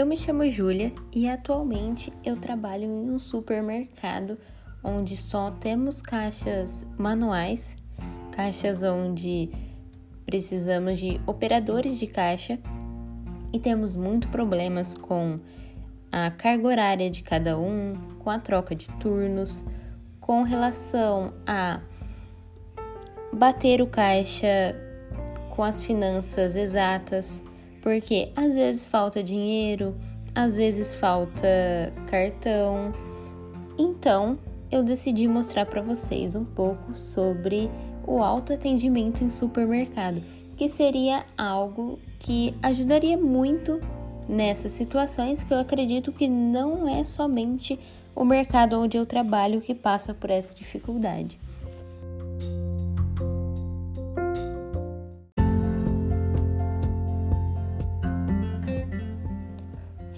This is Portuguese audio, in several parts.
Eu me chamo Júlia e atualmente eu trabalho em um supermercado onde só temos caixas manuais, caixas onde precisamos de operadores de caixa e temos muito problemas com a carga horária de cada um, com a troca de turnos, com relação a bater o caixa com as finanças exatas, porque às vezes falta dinheiro, às vezes falta cartão. Então, eu decidi mostrar para vocês um pouco sobre o autoatendimento em supermercado, que seria algo que ajudaria muito nessas situações que eu acredito que não é somente o mercado onde eu trabalho que passa por essa dificuldade.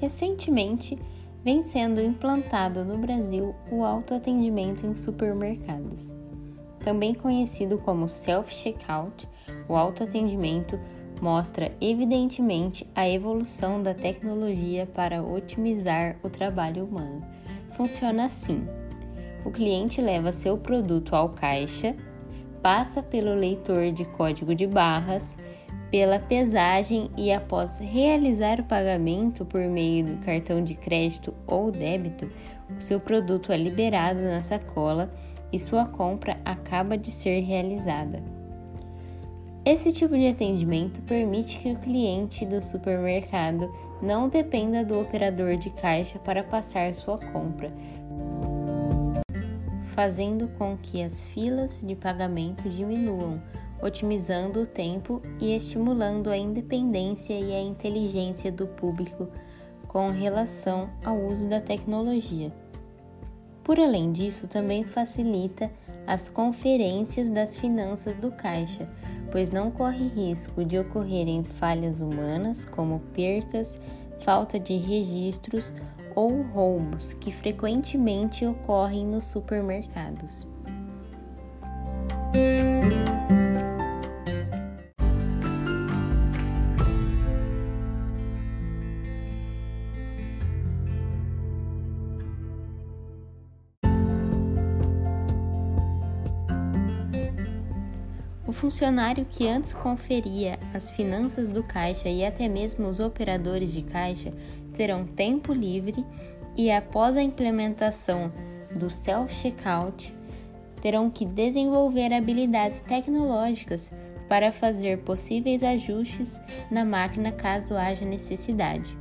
Recentemente, vem sendo implantado no Brasil o autoatendimento em supermercados. Também conhecido como self-checkout, o autoatendimento mostra evidentemente a evolução da tecnologia para otimizar o trabalho humano. Funciona assim: o cliente leva seu produto ao caixa, passa pelo leitor de código de barras pela pesagem e após realizar o pagamento por meio do cartão de crédito ou débito, o seu produto é liberado na sacola e sua compra acaba de ser realizada. Esse tipo de atendimento permite que o cliente do supermercado não dependa do operador de caixa para passar sua compra, fazendo com que as filas de pagamento diminuam otimizando o tempo e estimulando a independência e a inteligência do público com relação ao uso da tecnologia. Por além disso, também facilita as conferências das finanças do caixa, pois não corre risco de ocorrerem falhas humanas, como percas, falta de registros ou roubos, que frequentemente ocorrem nos supermercados. O funcionário que antes conferia as finanças do caixa e até mesmo os operadores de caixa terão tempo livre e, após a implementação do self-checkout, terão que desenvolver habilidades tecnológicas para fazer possíveis ajustes na máquina caso haja necessidade.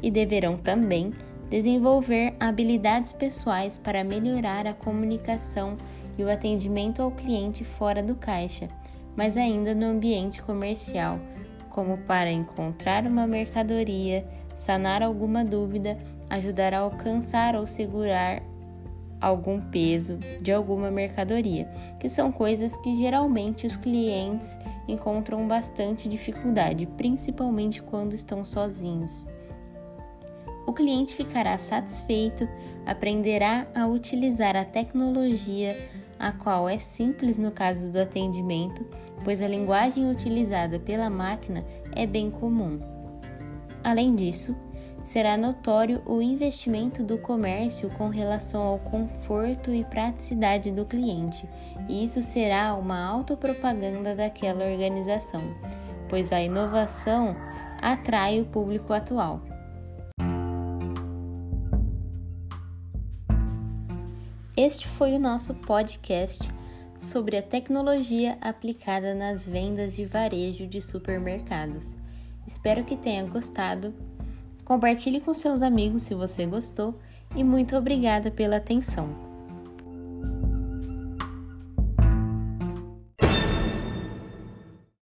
E deverão também desenvolver habilidades pessoais para melhorar a comunicação e o atendimento ao cliente fora do caixa mas ainda no ambiente comercial, como para encontrar uma mercadoria, sanar alguma dúvida, ajudar a alcançar ou segurar algum peso de alguma mercadoria, que são coisas que geralmente os clientes encontram bastante dificuldade, principalmente quando estão sozinhos. O cliente ficará satisfeito, aprenderá a utilizar a tecnologia a qual é simples no caso do atendimento, pois a linguagem utilizada pela máquina é bem comum. Além disso, será notório o investimento do comércio com relação ao conforto e praticidade do cliente, e isso será uma autopropaganda daquela organização, pois a inovação atrai o público atual. Este foi o nosso podcast sobre a tecnologia aplicada nas vendas de varejo de supermercados. Espero que tenha gostado. Compartilhe com seus amigos se você gostou e muito obrigada pela atenção.